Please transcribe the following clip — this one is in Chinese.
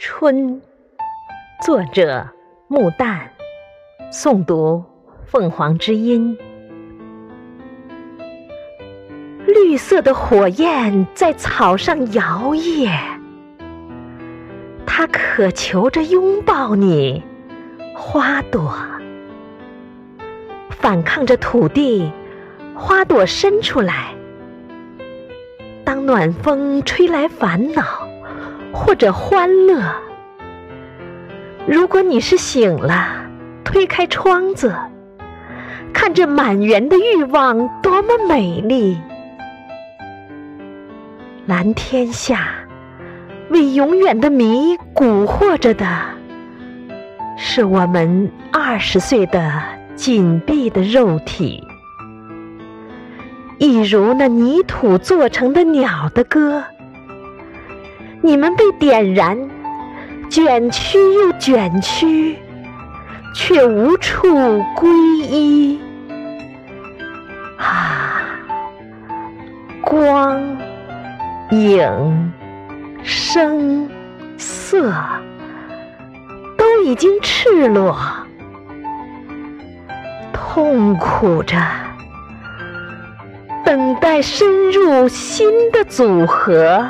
春，作者木旦，诵读凤凰之音。绿色的火焰在草上摇曳，它渴求着拥抱你，花朵反抗着土地，花朵伸出来。当暖风吹来烦恼。或者欢乐。如果你是醒了，推开窗子，看着满园的欲望多么美丽。蓝天下，为永远的谜蛊惑着的，是我们二十岁的紧闭的肉体，一如那泥土做成的鸟的歌。你们被点燃，卷曲又卷曲，却无处归依。啊，光、影、声、色，都已经赤裸，痛苦着，等待深入新的组合。